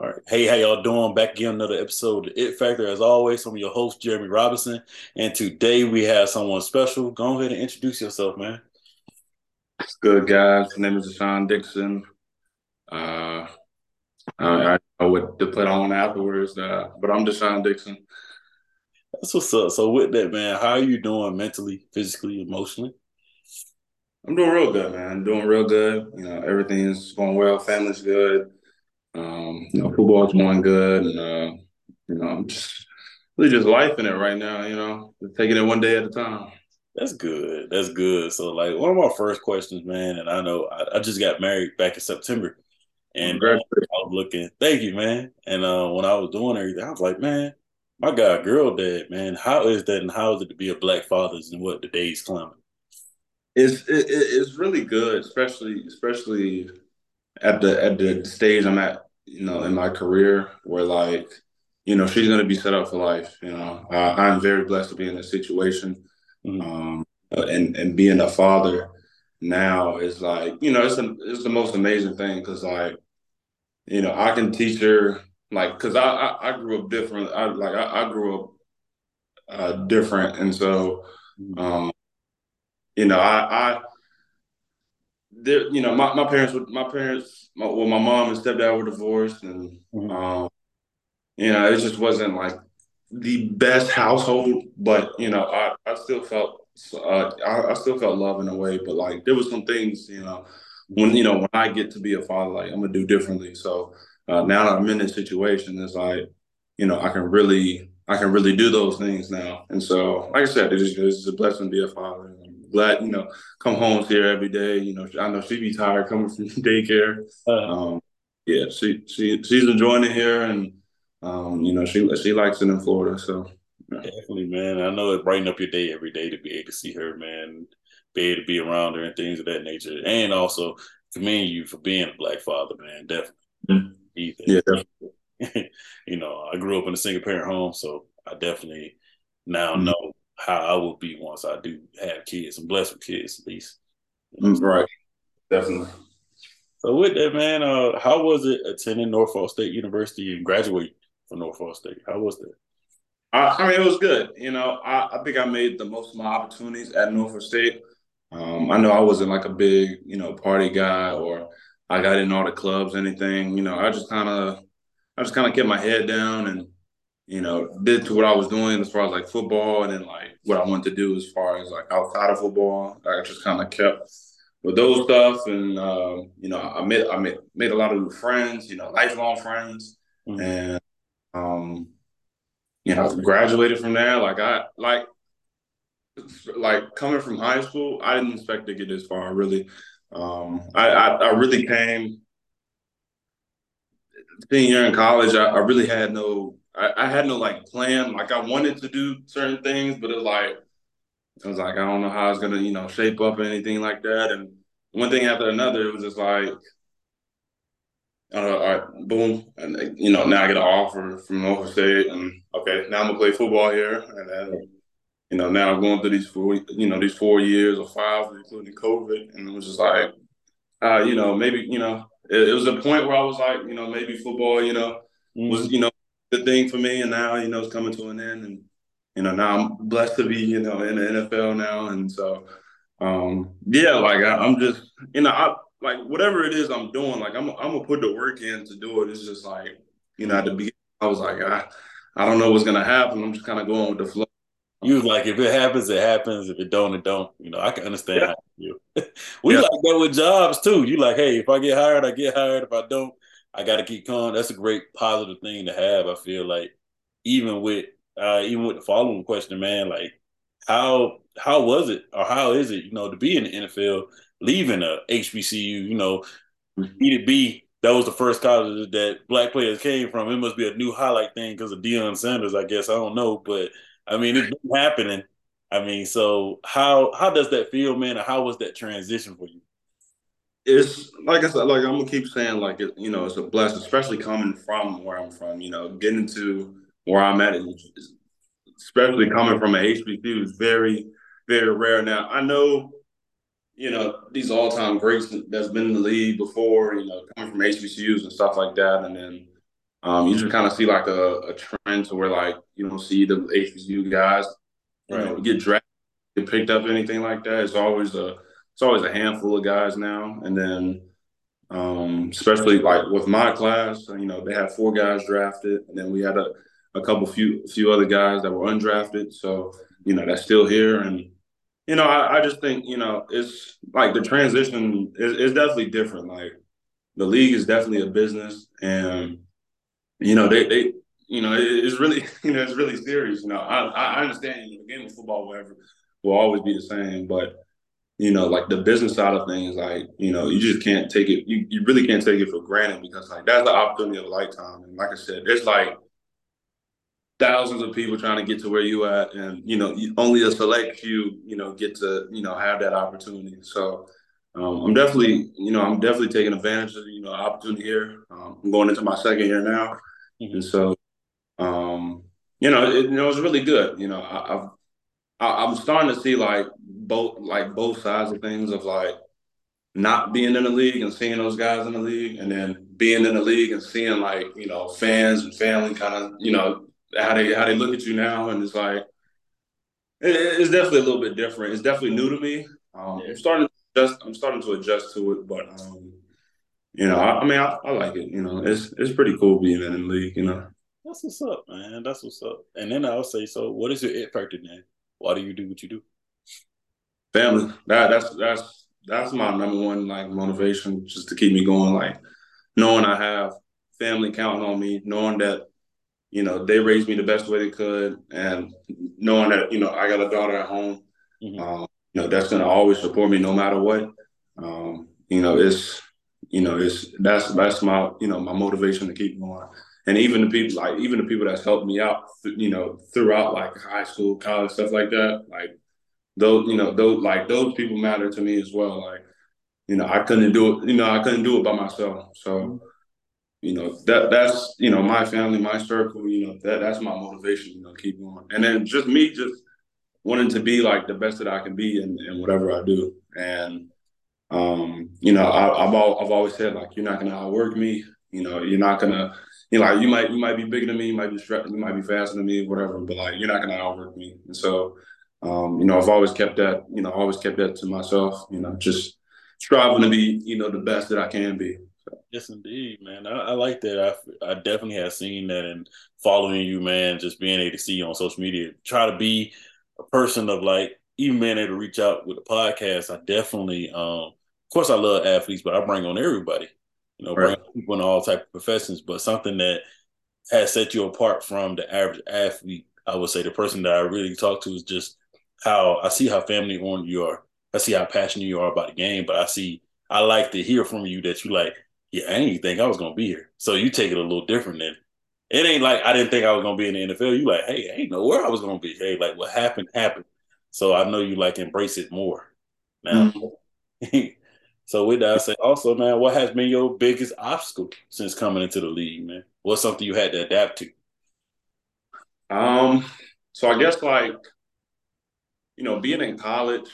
All right. Hey, how y'all doing? Back again, another episode of It Factor. As always, I'm your host, Jeremy Robinson. And today we have someone special. Go ahead and introduce yourself, man. It's good, guys. My name is De'Shaan Dixon. Uh, I, I know what to put on afterwards, uh, but I'm De'Shaan Dixon. That's what's up. So, with that, man, how are you doing mentally, physically, emotionally? I'm doing real good, man. I'm Doing real good. You know, everything's going well. Family's good. Um, you know, football's going good, and uh, you know, I'm just really just life in it right now. You know, just taking it one day at a time. That's good. That's good. So, like, one of my first questions, man, and I know I, I just got married back in September, and uh, I was looking. Thank you, man. And uh, when I was doing everything, I was like, man, my God, girl, dad, man, how is that, and how is it to be a black father, and what the day's climbing? It's it, it's really good, especially especially at the at the stage I'm at, you know, in my career, where like, you know, she's gonna be set up for life. You know, uh, I'm very blessed to be in this situation, mm-hmm. um, and and being a father now is like, you know, it's a, it's the most amazing thing because like, you know, I can teach her like because I, I, I grew up different. I like I, I grew up uh, different, and so, mm-hmm. um, you know, I I there, you know, my, my parents would my parents, my, well, my mom and stepdad were divorced, and mm-hmm. um, you know, it just wasn't like the best household. But you know, I, I still felt uh, I, I still felt love in a way. But like, there was some things, you know, when you know when I get to be a father, like I'm gonna do differently. So uh, now that I'm in this situation, it's like, you know, I can really I can really do those things now. And so, like I said, it is just, it's a blessing to be a father glad, you know, come home here every day. You know, I know she'd be tired coming from daycare. Uh-huh. Um, yeah, she she she's enjoying it here, and um, you know, she she likes it in Florida. So yeah. definitely, man. I know it brighten up your day every day to be able to see her, man, be able to be around her and things of that nature, and also commend you for being a black father, man. Definitely. Mm-hmm. Yeah. Definitely. you know, I grew up in a single parent home, so I definitely now mm-hmm. know how I will be once I do have kids. I'm blessed with kids at least. Right. Definitely. So with that, man, uh, how was it attending Norfolk State University and graduating from Norfolk State? How was that? I, I mean, it was good. You know, I, I, think I made the most of my opportunities at Norfolk State. Um, I know I wasn't like a big, you know, party guy or I got in all the clubs, anything. You know, I just kind of, I just kind of kept my head down and you know, did to what I was doing as far as like football and then like what I wanted to do as far as like outside of football. I just kind of kept with those stuff, and um, you know, I made I made made a lot of new friends, you know, lifelong friends, mm-hmm. and um, you know, graduated from there. Like I like like coming from high school, I didn't expect to get this far. Really, um, I, I, I really came senior in college. I, I really had no I, I had no like plan. Like I wanted to do certain things, but it like I was like, I don't know how it's gonna, you know, shape up or anything like that. And one thing after another, it was just like, uh, all right, boom, and you know, now I get an offer from Norfolk State, and okay, now I'm gonna play football here, and then, you know, now I'm going through these four, you know, these four years or five, including COVID, and it was just like, uh, you know, maybe, you know, it, it was a point where I was like, you know, maybe football, you know, was, mm-hmm. you know, good thing for me, and now you know it's coming to an end, and you know now I'm blessed to be you know in the NFL now, and so um, yeah, like I, am just you know I like whatever it is I'm doing, like I'm I'm gonna put the work in to do it. It's just like you know at the beginning I was like I I don't know what's gonna happen. I'm just kind of going with the flow. You was like, if it happens, it happens. If it don't, it don't. You know, I can understand yeah. how you we yeah. like that with jobs too. You like, hey, if I get hired, I get hired. If I don't, I got to keep calm. That's a great positive thing to have. I feel like even with uh, even with the following question, man, like how how was it or how is it, you know, to be in the NFL, leaving a HBCU, you know, B to B, that was the first college that black players came from. It must be a new highlight thing because of Deion Sanders, I guess. I don't know, but I mean, it's been happening. I mean, so how how does that feel, man? Or how was that transition for you? It's like I said, like I'm gonna keep saying, like it, you know, it's a blessing, especially coming from where I'm from. You know, getting to where I'm at, especially coming from an HBCU, is very, very rare. Now I know, you know, these all-time greats that's been in the league before. You know, coming from HBCUs and stuff like that, and then Um, you just kind of see like a, a, trend to where like you don't see the HBCU guys, you right. know, get drafted, get picked up, anything like that. It's always a it's always a handful of guys now, and then um, especially like with my class, you know, they had four guys drafted, and then we had a, a couple few few other guys that were undrafted. So you know, that's still here, and you know, I, I just think you know it's like the transition is, is definitely different. Like the league is definitely a business, and you know, they they you know, it's really you know it's really serious. You know, I I understand the game of football, whatever, will always be the same, but you know, like the business side of things, like, you know, you just can't take it, you, you really can't take it for granted because like that's the opportunity of a lifetime. And like I said, there's like thousands of people trying to get to where you at and, you know, only a select few, you know, get to, you know, have that opportunity. So um, I'm definitely, you know, I'm definitely taking advantage of, you know, opportunity here. Um, I'm going into my second year now. Mm-hmm. And so, um, you know, it, you know, it's really good. You know, I, I've, I, I'm starting to see like both like both sides of things of like not being in the league and seeing those guys in the league, and then being in the league and seeing like you know fans and family kind of you know how they how they look at you now, and it's like it, it's definitely a little bit different. It's definitely new to me. Um, I'm starting to adjust. I'm starting to adjust to it, but um, you know, I, I mean, I, I, like it. You know, it's it's pretty cool being in the league. You know, that's what's up, man. That's what's up. And then I'll say, so what is your it factor, man? Why do you do what you do? Family. That that's that's that's my number one like motivation, just to keep me going. Like knowing I have family counting on me, knowing that you know they raised me the best way they could, and knowing that you know I got a daughter at home. Mm-hmm. Um, you know that's gonna always support me no matter what. Um, you know it's you know it's that's that's my you know my motivation to keep going and even the people like even the people that's helped me out you know throughout like high school college stuff like that like those you know those like those people matter to me as well like you know i couldn't do it you know i couldn't do it by myself so you know that that's you know my family my circle you know that that's my motivation you know keep going and then just me just wanting to be like the best that i can be in, in whatever i do and um you know I, have all, I've always said like you're not gonna outwork me you know you're not gonna you know, like you might you might be bigger than me, you might be you might be faster than me, whatever. But like you're not gonna outwork me. And so, um, you know, I've always kept that. You know, always kept that to myself. You know, just striving to be you know the best that I can be. So. Yes, indeed, man. I, I, like that. I, I definitely have seen that and following you, man. Just being able to see you on social media, try to be a person of like even being able to reach out with a podcast. I definitely, um, of course, I love athletes, but I bring on everybody you know, right. bring people in all type of professions, but something that has set you apart from the average athlete. I would say the person that I really talk to is just how I see how family oriented you are. I see how passionate you are about the game, but I see I like to hear from you that you like, yeah, I didn't think I was gonna be here. So you take it a little different than it ain't like I didn't think I was gonna be in the NFL. You like, hey, I ain't know where I was gonna be. Hey, like what happened happened. So I know you like embrace it more. Now mm-hmm. So with that, I say also, man, what has been your biggest obstacle since coming into the league, man? What's something you had to adapt to? Um, so I guess like, you know, being in college.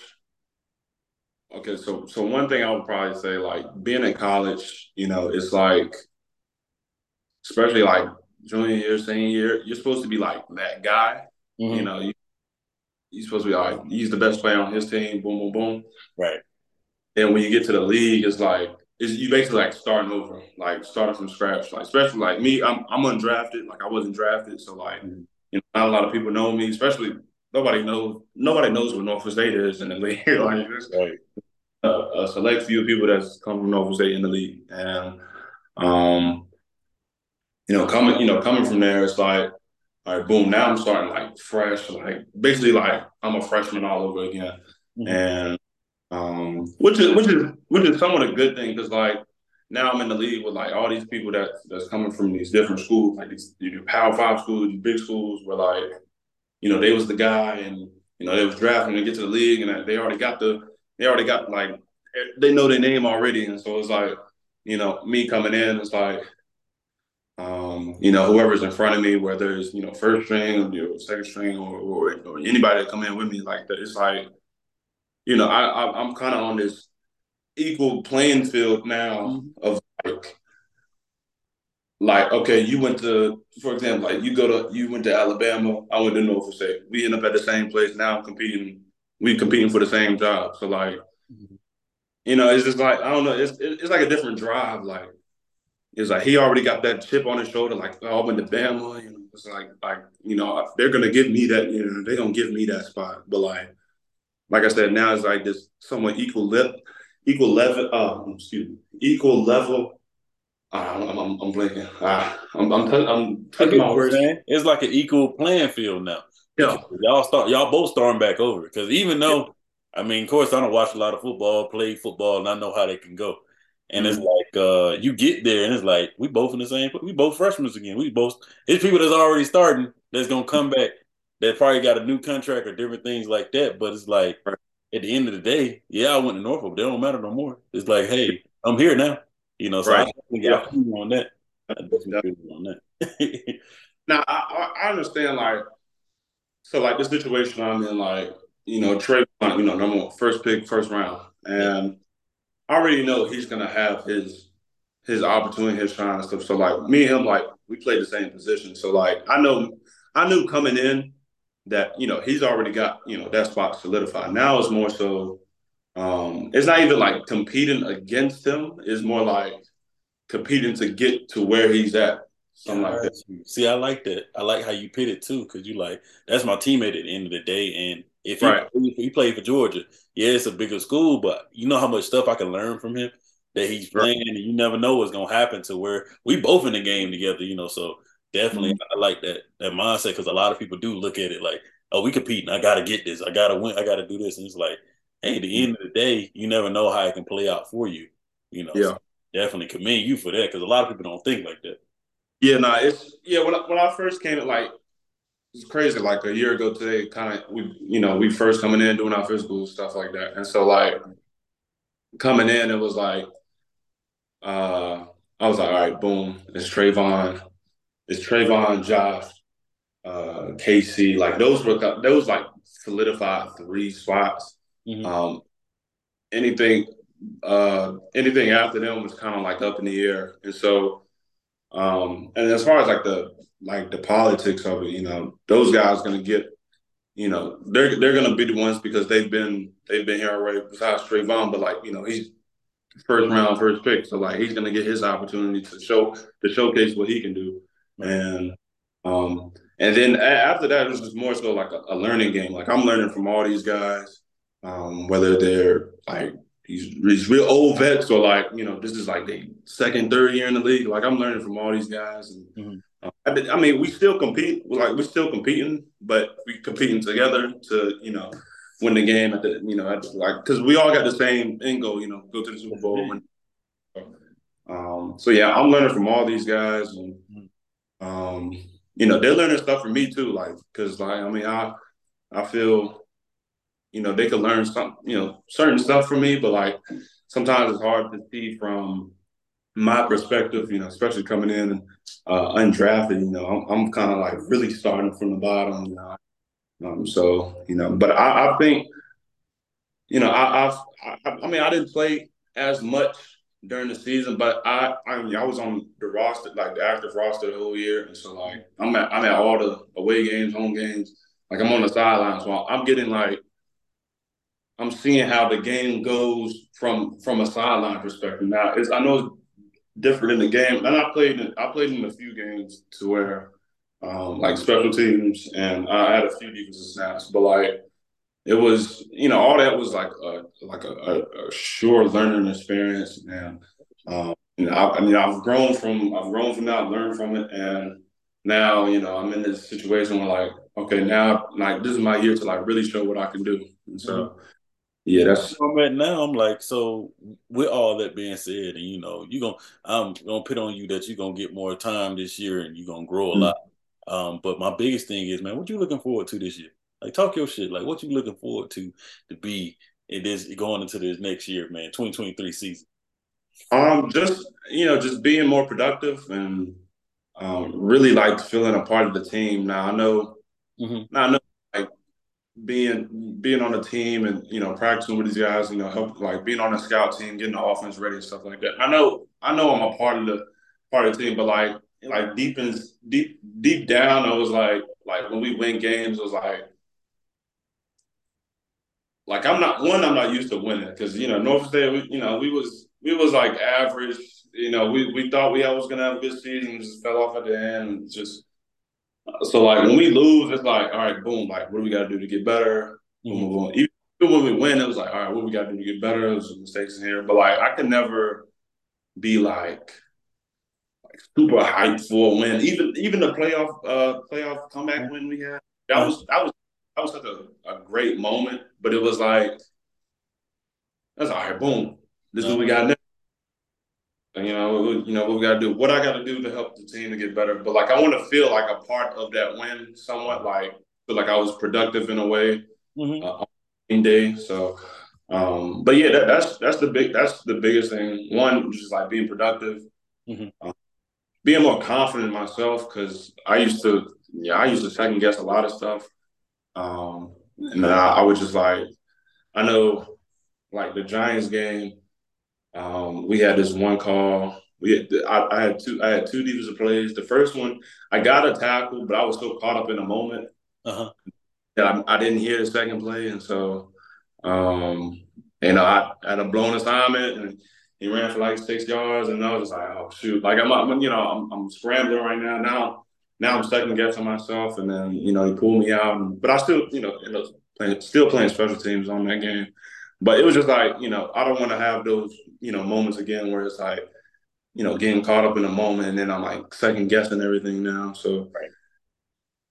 Okay, so so one thing I would probably say, like being in college, you know, it's like, especially like junior year, senior year, you're supposed to be like that guy. Mm-hmm. You know, you, you're supposed to be like he's the best player on his team. Boom, boom, boom. Right. And when you get to the league, it's like it's you basically like starting over, like starting from scratch. Like especially like me, I'm I'm undrafted. Like I wasn't drafted, so like mm-hmm. you know, not a lot of people know me. Especially nobody knows nobody knows what Norfolk State is in the league. like right. a, a, select few people that's come from Norfolk State in the league, and um, you know, coming you know coming from there, it's like all right, boom. Now I'm starting like fresh, like basically like I'm a freshman all over again, mm-hmm. and um, which is which is which is somewhat a good thing because like now I'm in the league with like all these people that that's coming from these different schools, like these you know, Power Five schools, these big schools, where like you know they was the guy and you know they was drafting to get to the league and they already got the they already got like they know their name already, and so it's like you know me coming in, it's like um, you know, whoever's in front of me, whether it's, you know, first string, you know, second string or, or, or anybody that come in with me like that, it's like, you know, I, I am kind of on this equal playing field now mm-hmm. of like like okay, you went to, for example, like you go to you went to Alabama, I went to Norfolk State. We end up at the same place now, competing. We competing for the same job. So like, mm-hmm. you know, it's just like I don't know. It's it's like a different drive. Like it's like he already got that chip on his shoulder. Like oh, I went to Bama. You know, it's like like you know they're gonna give me that. You know, they're gonna give me that spot. But like like I said, now it's like this somewhat equal lip, equal level. Uh, excuse me, equal level I'm, I'm, I'm blinking. Uh, I'm, I'm, t- I'm taking my words. It's like an equal playing field now. Yeah, y'all start. Y'all both starting back over because even though, I mean, of course, I don't watch a lot of football, play football, and I know how they can go. And mm-hmm. it's like uh, you get there, and it's like we both in the same. We both freshmen again. We both. It's people that's already starting that's gonna come back. That probably got a new contract or different things like that. But it's like right. at the end of the day, yeah, I went to Norfolk. They don't matter no more. It's like, hey, I'm here now. You know, so right. I yeah. on that. I definitely on that. now I, I understand like so like the situation I'm in, like, you know, Trey, you know, number one, first pick, first round. And I already know he's gonna have his his opportunity, his shine and stuff. So like me and him, like we played the same position. So like I know I knew coming in that, you know, he's already got, you know, that spot solidified. Now it's more so um, it's not even like competing against him. It's more like competing to get to where he's at. Something like that. See, I like that. I like how you put it too, because you like that's my teammate at the end of the day. And if he, right. if he played for Georgia, yeah, it's a bigger school, but you know how much stuff I can learn from him that he's playing, right. and you never know what's gonna happen to where we both in the game together. You know, so definitely mm-hmm. I like that that mindset because a lot of people do look at it like, oh, we competing. I gotta get this. I gotta win. I gotta do this, and it's like hey, at the end of the day, you never know how it can play out for you. You know, yeah. So definitely commend you for that because a lot of people don't think like that. Yeah, no, nah, it's yeah. When I, when I first came, it like it's crazy. Like a year ago today, kind of we you know we first coming in doing our physical stuff like that, and so like coming in, it was like uh I was like, all right, boom, it's Travon, it's Travon, Josh, uh, Casey. Like those were those like solidified three spots Mm-hmm. Um, anything uh, anything after them was kind of like up in the air, and so um, and as far as like the like the politics of it, you know, those guys gonna get, you know, they're they're gonna be the ones because they've been they've been here already. Besides Travon, but like you know, he's first round, first pick, so like he's gonna get his opportunity to show to showcase what he can do, and um, and then after that, it was just more so like a, a learning game. Like I'm learning from all these guys um, whether they're like these, these real old vets or like you know this is like the second, third year in the league. Like I'm learning from all these guys, and mm-hmm. uh, I, I, mean we still compete. Like we're still competing, but we competing together to you know win the game at the you know at, like because we all got the same end goal. You know, go to the Super Bowl. Win. Um, so yeah, I'm learning from all these guys, and mm-hmm. um, you know they're learning stuff from me too. Like because like I mean I I feel you know, they could learn some, you know, certain stuff from me, but like sometimes it's hard to see from my perspective, you know, especially coming in uh, undrafted, you know, I'm, I'm kind of like really starting from the bottom, you know. Um, so, you know, but I, I think, you know, I, I, I mean, I didn't play as much during the season, but I, I, mean, I was on the roster, like the active roster the whole year, and so like I'm at, I'm at all the away games, home games, like I'm on the sideline, so I'm getting like I'm seeing how the game goes from from a sideline perspective. Now, it's, I know it's different in the game, and I played in, I played in a few games to where um, like special teams, and I had a few defensive snaps, but like it was, you know, all that was like a like a, a, a sure learning experience, and um, you know, I, I mean, I've grown from I've grown from that, learned from it, and now you know I'm in this situation where like, okay, now like this is my year to like really show what I can do, and so. Yeah, that's where I'm at now. I'm like, so with all that being said, and you know, you gonna I'm gonna put on you that you're gonna get more time this year and you're gonna grow a mm-hmm. lot. Um, but my biggest thing is, man, what you looking forward to this year? Like, talk your shit. Like, what you looking forward to to be in this going into this next year, man, 2023 season? Um, just you know, just being more productive and um, really like feeling a part of the team. Now I know, mm-hmm. now I know being being on a team and you know practicing with these guys, you know, help like being on a scout team, getting the offense ready and stuff like that. I know I know I'm a part of the part of the team, but like like deep in deep deep down, I was like like when we win games, it was like like I'm not one. I'm not used to winning because you know Norfolk State. We, you know we was we was like average. You know we we thought we was gonna have a good season, just fell off at the end. Just so like when we lose, it's like all right, boom. Like what do we got to do to get better? We'll move on. Even when we win, it was like all right, what we got to do to get better? There's some mistakes in here, but like I can never be like like super hyped for a win. Even even the playoff uh playoff comeback win we had that was that was that was such a, a great moment, but it was like, that's all right, boom. This is what we got next. You know, you know what we got to do. What I got to do to help the team to get better. But like, I want to feel like a part of that win, somewhat like feel like I was productive in a way mm-hmm. uh, on day. So, um, but yeah, that, that's that's the big that's the biggest thing. One, just like being productive, mm-hmm. um, being more confident in myself because I used to yeah I used to second guess a lot of stuff. Um, and then I, I was just like, I know, like the Giants game, um, we had this one call. We had, I, I, had two I had two defensive plays. The first one, I got a tackle, but I was so caught up in the moment uh-huh. that I, I, didn't hear the second play, and so um, you know I, I had a blown assignment and he ran for like six yards, and I was just like, oh shoot, like I'm, I'm you know I'm, I'm scrambling right now. Now now I'm second guessing myself, and then you know he pulled me out, but I still you know end up playing, still playing special teams on that game. But it was just like you know I don't want to have those you know moments again where it's like you know getting caught up in a moment, and then I'm like second guessing everything now. So. Right.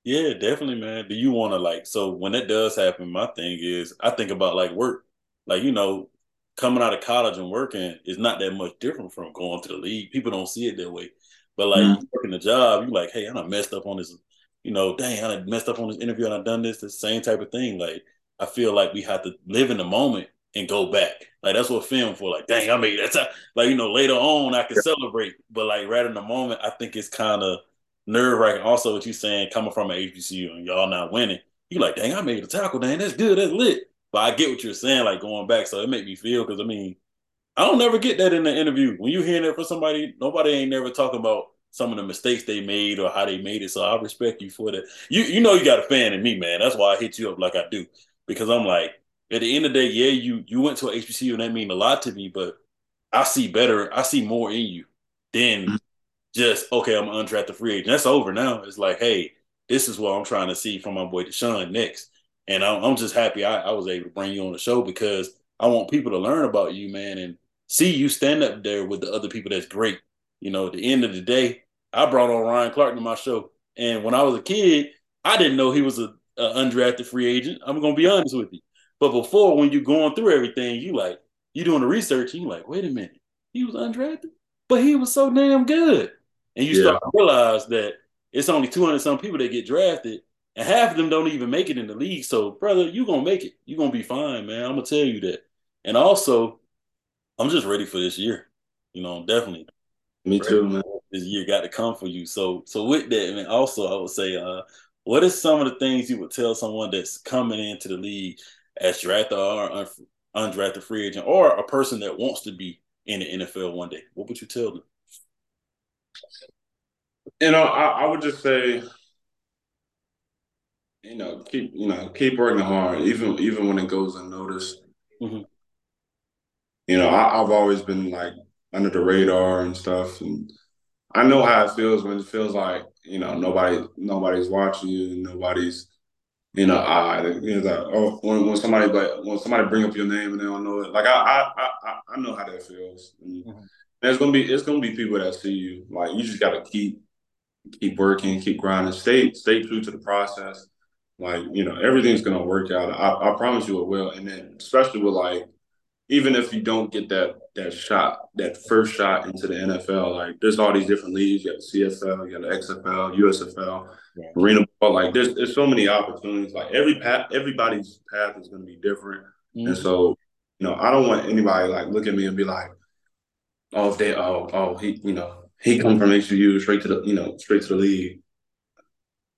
Yeah, definitely, man. Do you want to like so when that does happen? My thing is I think about like work, like you know, coming out of college and working is not that much different from going to the league. People don't see it that way. But like mm-hmm. working the job, you're like, hey, I done messed up on this, you know, dang, I done messed up on this interview and I've done this, the same type of thing. Like I feel like we have to live in the moment and go back. Like that's what film for. Like, dang, I made that time. Like, you know, later on I can celebrate. But like right in the moment, I think it's kind of nerve wracking. Also, what you saying coming from an HBCU and y'all not winning, you like, dang, I made a tackle, dang, that's good, that's lit. But I get what you're saying, like going back. So it made me feel because I mean, I don't never get that in the interview. When you hear that from somebody, nobody ain't never talking about some of the mistakes they made or how they made it. So I respect you for that. You you know you got a fan in me, man. That's why I hit you up like I do. Because I'm like, at the end of the day, yeah, you you went to a HBCU and that mean a lot to me, but I see better, I see more in you than mm-hmm. just okay, I'm an undrafted free agent. That's over now. It's like, hey, this is what I'm trying to see from my boy De'Shaan next. And I'm, I'm just happy I, I was able to bring you on the show because I want people to learn about you, man, and see you stand up there with the other people that's great. You know, at the end of the day, I brought on Ryan Clark to my show. And when I was a kid, I didn't know he was a, a undrafted free agent. I'm gonna be honest with you. But before, when you're going through everything, you like you doing the research, and you like, wait a minute, he was undrafted, but he was so damn good. And you yeah. start to realize that it's only 200 some people that get drafted, and half of them don't even make it in the league. So, brother, you're gonna make it. You're gonna be fine, man. I'm gonna tell you that. And also, I'm just ready for this year. You know, definitely. Me too, man. This year got to come for you. So, so with that, man, also I would say, uh, what is some of the things you would tell someone that's coming into the league as drafted or un- undrafted free agent, or a person that wants to be in the NFL one day? What would you tell them? You know, I, I would just say, you know, keep you know keep working hard, even even when it goes unnoticed. Mm-hmm. You know, I, I've always been like under the radar and stuff, and I know how it feels when it feels like you know nobody nobody's watching you, nobody's you know, I you know, like, oh, when, when somebody like when somebody bring up your name and they don't know it, like I I I, I know how that feels. And mm-hmm. There's gonna be it's gonna be people that see you. Like you just gotta keep keep working, keep grinding, stay stay true to the process. Like you know, everything's gonna work out. I, I promise you it will. And then especially with like even if you don't get that that shot, that first shot into the NFL, like there's all these different leagues. You got the CFL, you got the XFL, USFL, yeah. Arena Ball. Like there's there's so many opportunities. Like every path, everybody's path is going to be different. Mm-hmm. And so, you know, I don't want anybody like look at me and be like, oh, if they, oh, oh, he, you know, he come from HBU straight to the, you know, straight to the league.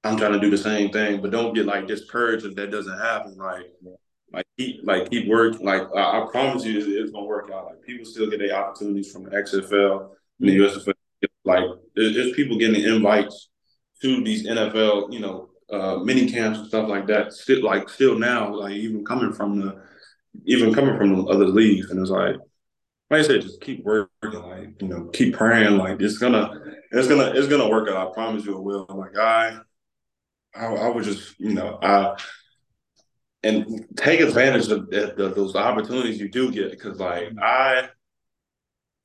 I'm trying to do the same thing, but don't get like discouraged if that doesn't happen. Like, yeah like keep like keep work. Like I, I promise you, it's, it's, gonna work out. Like people still get their opportunities from the XFL and the USFL like there's people getting invites to these NFL, you know, uh, mini camps and stuff like that. Still, like still now, like even coming from the, even coming from the other leagues, and it's like, like I said, just keep working, like you know, keep praying. Like it's gonna, it's gonna, it's gonna work out. I promise you it will. Like I, I, I would just, you know, I and take advantage of, the, the, those opportunities you do get because like I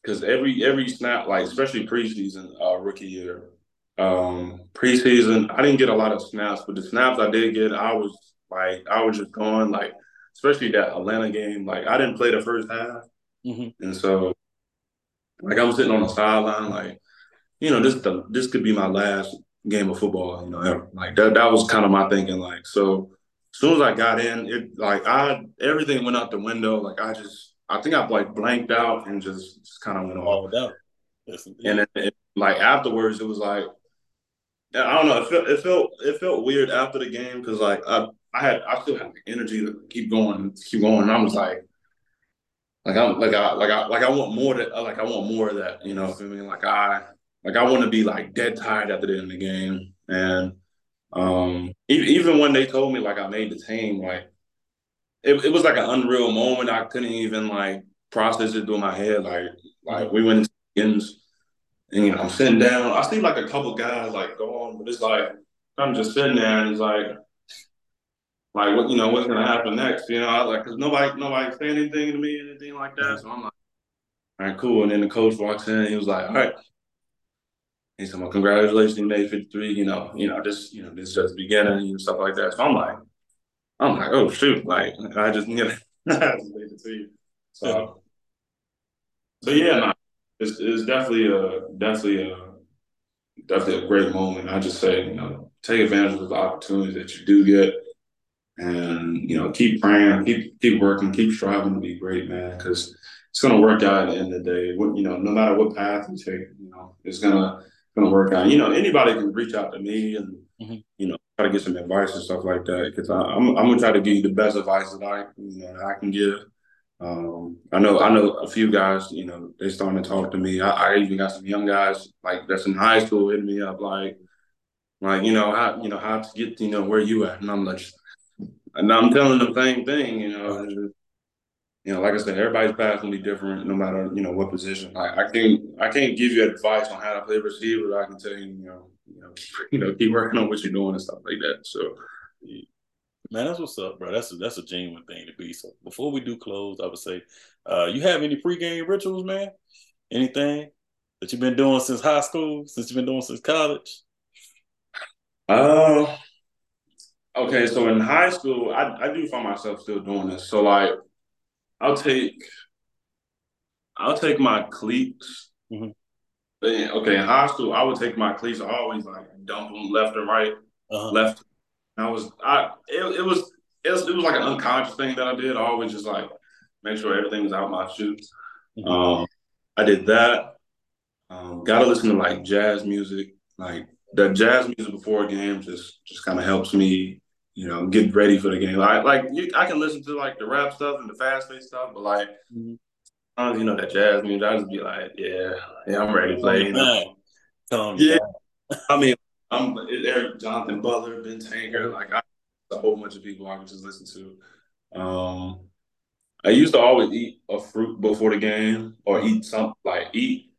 because every every snap like especially preseason uh, rookie year um preseason I didn't get a lot of snaps but the snaps I did get I was like I was just going like especially that Atlanta game like I didn't play the first half mm-hmm. and so like I'm sitting on the sideline like you know this the, this could be my last game of football you know ever. like that that was kind of my thinking like so soon as I got in, it like I everything went out the window. Like I just I think I like blanked out and just, just kind of went off. Yes, and then it, like afterwards, it was like I don't know. It felt it felt it felt weird after the game because like I I had I still had the energy to keep going, keep going. And I was like, like I'm like I like I like I want more that like I want more of that. You know, what I mean, like I like I want to be like dead tired after the end of the game and um, even when they told me like I made the team, like it, it was like an unreal moment. I couldn't even like process it through my head. Like like we went into games, and you know I'm sitting down. I see like a couple guys like go on, but it's like I'm just sitting there and it's like like what you know what's gonna happen next? You know, I like because nobody nobody saying anything to me anything like that. So I'm like, all right, cool. And then the coach walks in. he was like, all right, he said, "Well, congratulations, you made 53. You know, you know, this, you know, this is just beginning and stuff like that." So I'm like, I'm like, oh shoot, like I just, you know, I just made it to you. So, so yeah, no, it's, it's definitely a definitely a definitely a great moment. I just say, you know, take advantage of the opportunities that you do get, and you know, keep praying, keep keep working, keep striving to be great, man, because it's gonna work out at the end of the day. What you know, no matter what path you take, you know, it's gonna gonna work on. You know, anybody can reach out to me and mm-hmm. you know try to get some advice and stuff like that. Because I'm I'm gonna try to give you the best advice that I you know I can give. Um, I know I know a few guys. You know, they starting to talk to me. I, I even got some young guys like that's in high school hitting me up like like you know how you know how to get you know where you at, and I'm like, and I'm telling them the same thing. You know, you know, like I said, everybody's path can be different no matter, you know, what position. I, I can't I can't give you advice on how to play receiver. But I can tell you, you know, you know, keep, you know, keep working on what you're doing and stuff like that. So Man, that's what's up, bro. That's a that's a genuine thing to be. So before we do close, I would say, uh, you have any pregame rituals, man? Anything that you've been doing since high school, since you've been doing since college? Uh okay, so in high school, I, I do find myself still doing this. So like I'll take I'll take my cleats. Mm-hmm. Okay, in high school, I would take my cleats. I always like dump them left or right, uh-huh. left. I was I it, it was it was it was like an unconscious thing that I did. I always just like make sure everything was out my shoes. Mm-hmm. Um, I did that. Um, Got to listen to like jazz music. Like the jazz music before a game just just kind of helps me you know, get ready for the game. Like, like you, I can listen to like the rap stuff and the fast paced stuff, but like, mm-hmm. as you know, that jazz music, I just be like, yeah, yeah, I'm ready to play. You know? yeah, I mean, I'm Eric Jonathan Butler, Ben Tankard, like I, a whole bunch of people I can just listen to. Um, I used to always eat a fruit before the game, or eat some like eat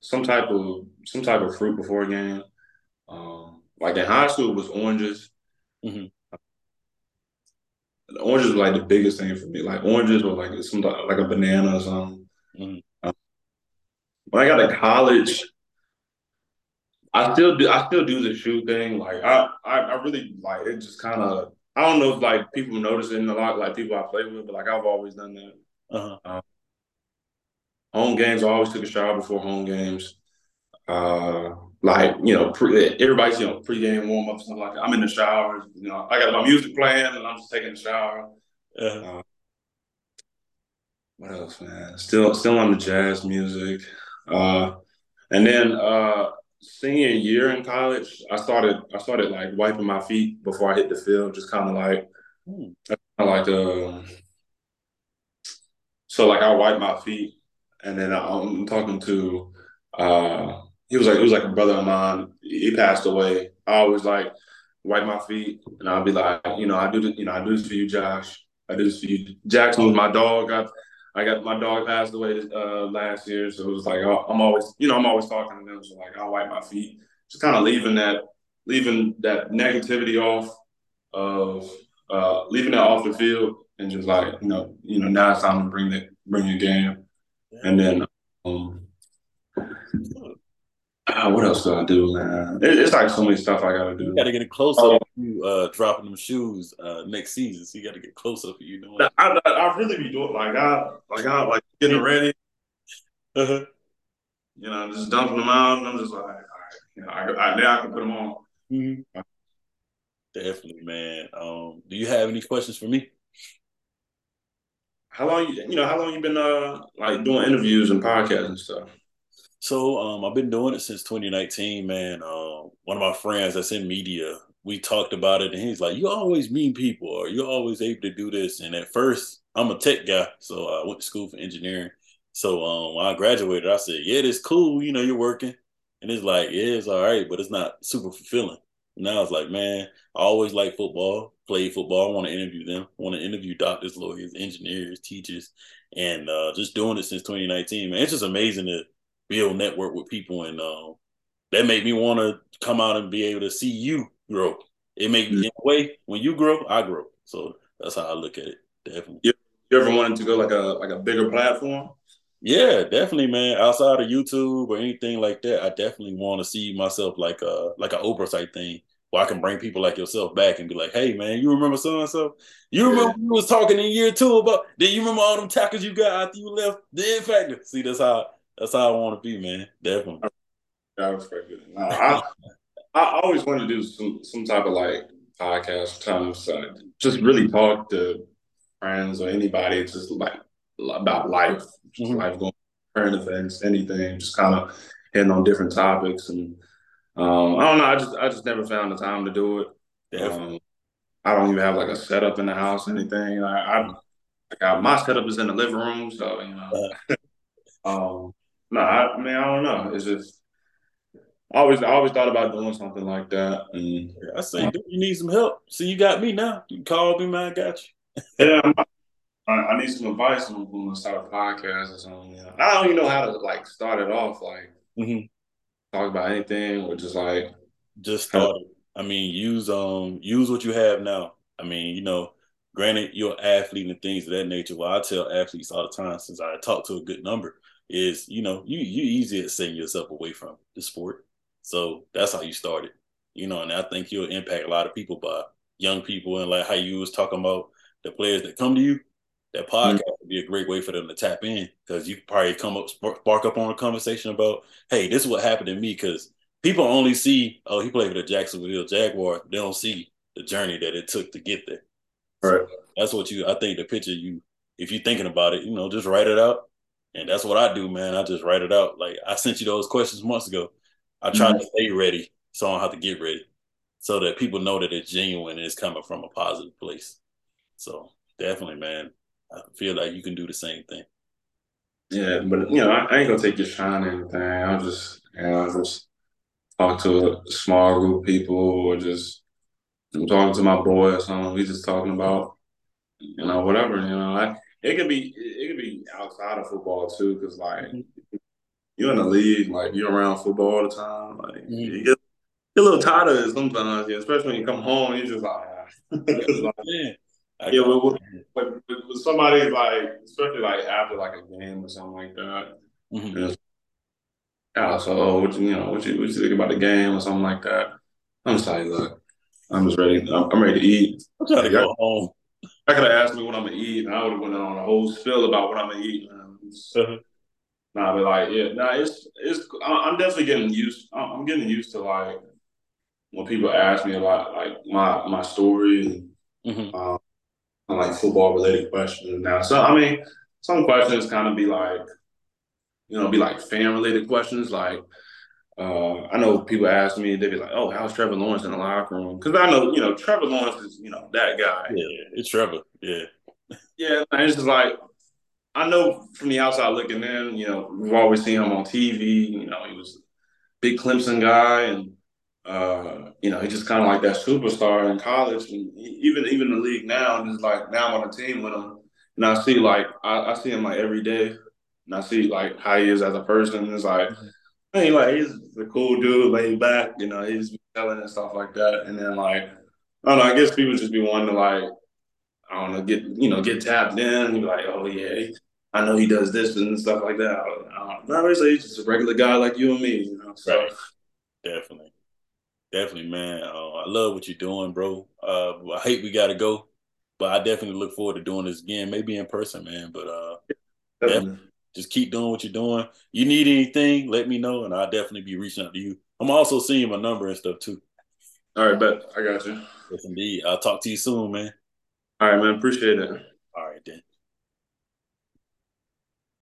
some type of some type of fruit before a game. Um, like in high school, it was oranges. Mm-hmm oranges were like the biggest thing for me. Like oranges or like some like a banana or something. Mm-hmm. Um, when I got to college, I still do I still do the shoe thing. Like I I, I really like it. Just kind of I don't know if like people notice it a lot, like people I play with, but like I've always done that. Uh-huh. Um, home games, I always took a shower before home games. Uh, like you know, pre, everybody's you know pregame warm up something like that. I'm in the shower, you know, I got my music playing and I'm just taking a shower. Uh-huh. Uh, what else, man? Still, still on the jazz music. Uh, and then uh, senior year in college, I started, I started like wiping my feet before I hit the field, just kind of like, hmm. like uh, so like I wipe my feet, and then I'm talking to uh he was like he was like a brother of mine. He passed away. I always like wipe my feet, and I'll be like, you know, I do this, you know, I do this for you, Josh. I do this for you. Jackson was my dog. I, I got my dog passed away uh, last year, so it was like oh, I'm always, you know, I'm always talking to them. So like, I'll wipe my feet, just kind of leaving that, leaving that negativity off of, uh, leaving that off the field, and just like, you know, you know, now it's time to bring the bring your game, and then. Um, uh, what else do I do, man? It, it's like so many stuff I gotta do. You gotta get it closer oh. you uh, dropping them shoes uh, next season. So you gotta get closer for you doing. I, I, I, really be doing like I like I like getting ready. Uh-huh. You know, just dumping them out, and I'm just like, all right, you know, I, I now I can put them on. Mm-hmm. Definitely, man. Um, do you have any questions for me? How long you you know how long you been uh like doing interviews and podcasts and stuff? So um, I've been doing it since 2019, man. Um, one of my friends that's in media, we talked about it, and he's like, "You always meet people, or you're always able to do this." And at first, I'm a tech guy, so I went to school for engineering. So um, when I graduated, I said, "Yeah, it's cool. You know, you're working." And it's like, "Yeah, it's all right, but it's not super fulfilling." Now I was like, man, I always like football, played football. I want to interview them. I want to interview doctors, lawyers, engineers, teachers, and uh, just doing it since 2019, man. It's just amazing to build network with people, and um, that made me want to come out and be able to see you grow. It made mm-hmm. in a way when you grow, I grow. So that's how I look at it. Definitely. You, you ever wanted to go like a like a bigger platform? Yeah, definitely, man. Outside of YouTube or anything like that, I definitely want to see myself like a like an Oprah type thing where I can bring people like yourself back and be like, "Hey, man, you remember so and so? You remember yeah. we was talking in year two about? Did you remember all them tackles you got after you left the Factor? See, that's how that's how I want to be, man. Definitely. I respect it. No, I, I always wanted to do some some type of like podcast, times uh, just really talk to friends or anybody, just like about life, just mm-hmm. life going, current events, anything, just kind of hitting on different topics. And um, I don't know, I just I just never found the time to do it. Um, I don't even have like a setup in the house, anything. I, I, I got my setup is in the living room, so you know. um, no, I, I mean I don't know. It's just I always I always thought about doing something like that. And I say, you need some help. So you got me now. You call me, man. I got you. yeah, I, I, need some advice on when to start a podcast or something. You know? I don't even know how to like start it off. Like mm-hmm. talk about anything or just like just start it. I mean, use um use what you have now. I mean, you know, granted you're an athlete and things of that nature. Well, I tell athletes all the time since I talk to a good number is you know you you easy at setting yourself away from the sport. So that's how you started, you know. And I think you'll impact a lot of people by young people and like how you was talking about the players that come to you. That podcast mm-hmm. would be a great way for them to tap in because you probably come up spark up on a conversation about, hey, this is what happened to me because people only see, oh, he played for the Jacksonville Jaguars. They don't see the journey that it took to get there. Right. So that's what you. I think the picture you, if you're thinking about it, you know, just write it out and that's what I do, man. I just write it out. Like I sent you those questions months ago. I try mm-hmm. to stay ready so I don't have to get ready. So that people know that it's genuine and it's coming from a positive place. So definitely, man. I feel like you can do the same thing. Yeah, but you know, I, I ain't gonna take your shine or anything. I'll just you know, I'll just talk to a small group of people or just I'm talking to my boy or something. We just talking about you know, whatever, you know. I it could be it could be outside of football too, because like mm-hmm. you're in the league, like you're around football all the time. Like mm-hmm. you get, a little tired of it sometimes, yeah, especially when you come home, you're just like, like yeah, yeah with, with, with, somebody like, especially like after like a game or something like that. Mm-hmm. Yeah, so what you, you know what you what you think about the game or something like that? I'm just like, look, I'm just ready. I'm, I'm ready to eat. I'm trying to go home. I could have asked me what I'm gonna eat, and I would have went on a whole spill about what I'm gonna eat. Uh-huh. Nah, but like, yeah, nah, it's it's. I'm definitely getting used. I'm getting used to like when people ask me about like my my story and mm-hmm. um, like football related questions now. So I mean, some questions kind of be like, you know, be like fan related questions, like uh, I know people ask me, they'd be like, "Oh, how's Trevor Lawrence in the locker room?" Because I know, you know, Trevor Lawrence is, you know, that guy. Yeah, it's Trevor. Yeah, yeah. And it's just like I know from the outside looking in, you know, we've always seen him on TV. You know, he was big Clemson guy, and uh, you know, he's just kind of like that superstar in college, and even even the league now. Just like now I'm on a team with him, and I see like I, I see him like every day, and I see like how he is as a person. It's like. I mean, like he's a cool dude, laid back, you know, he's telling and stuff like that. And then like, I don't know, I guess people just be wanting to like, I don't know, get you know, get tapped in. You like, oh yeah, I know he does this and stuff like that. I don't know. He's just a regular guy like you and me, you know. So right. definitely. Definitely, man. Uh, I love what you're doing, bro. Uh, I hate we got to go, but I definitely look forward to doing this again, maybe in person, man. But uh, definitely. Just keep doing what you're doing. You need anything, let me know, and I'll definitely be reaching out to you. I'm also seeing my number and stuff too. All right, bet I got you. Yes, indeed. I'll talk to you soon, man. All right, man. Appreciate it.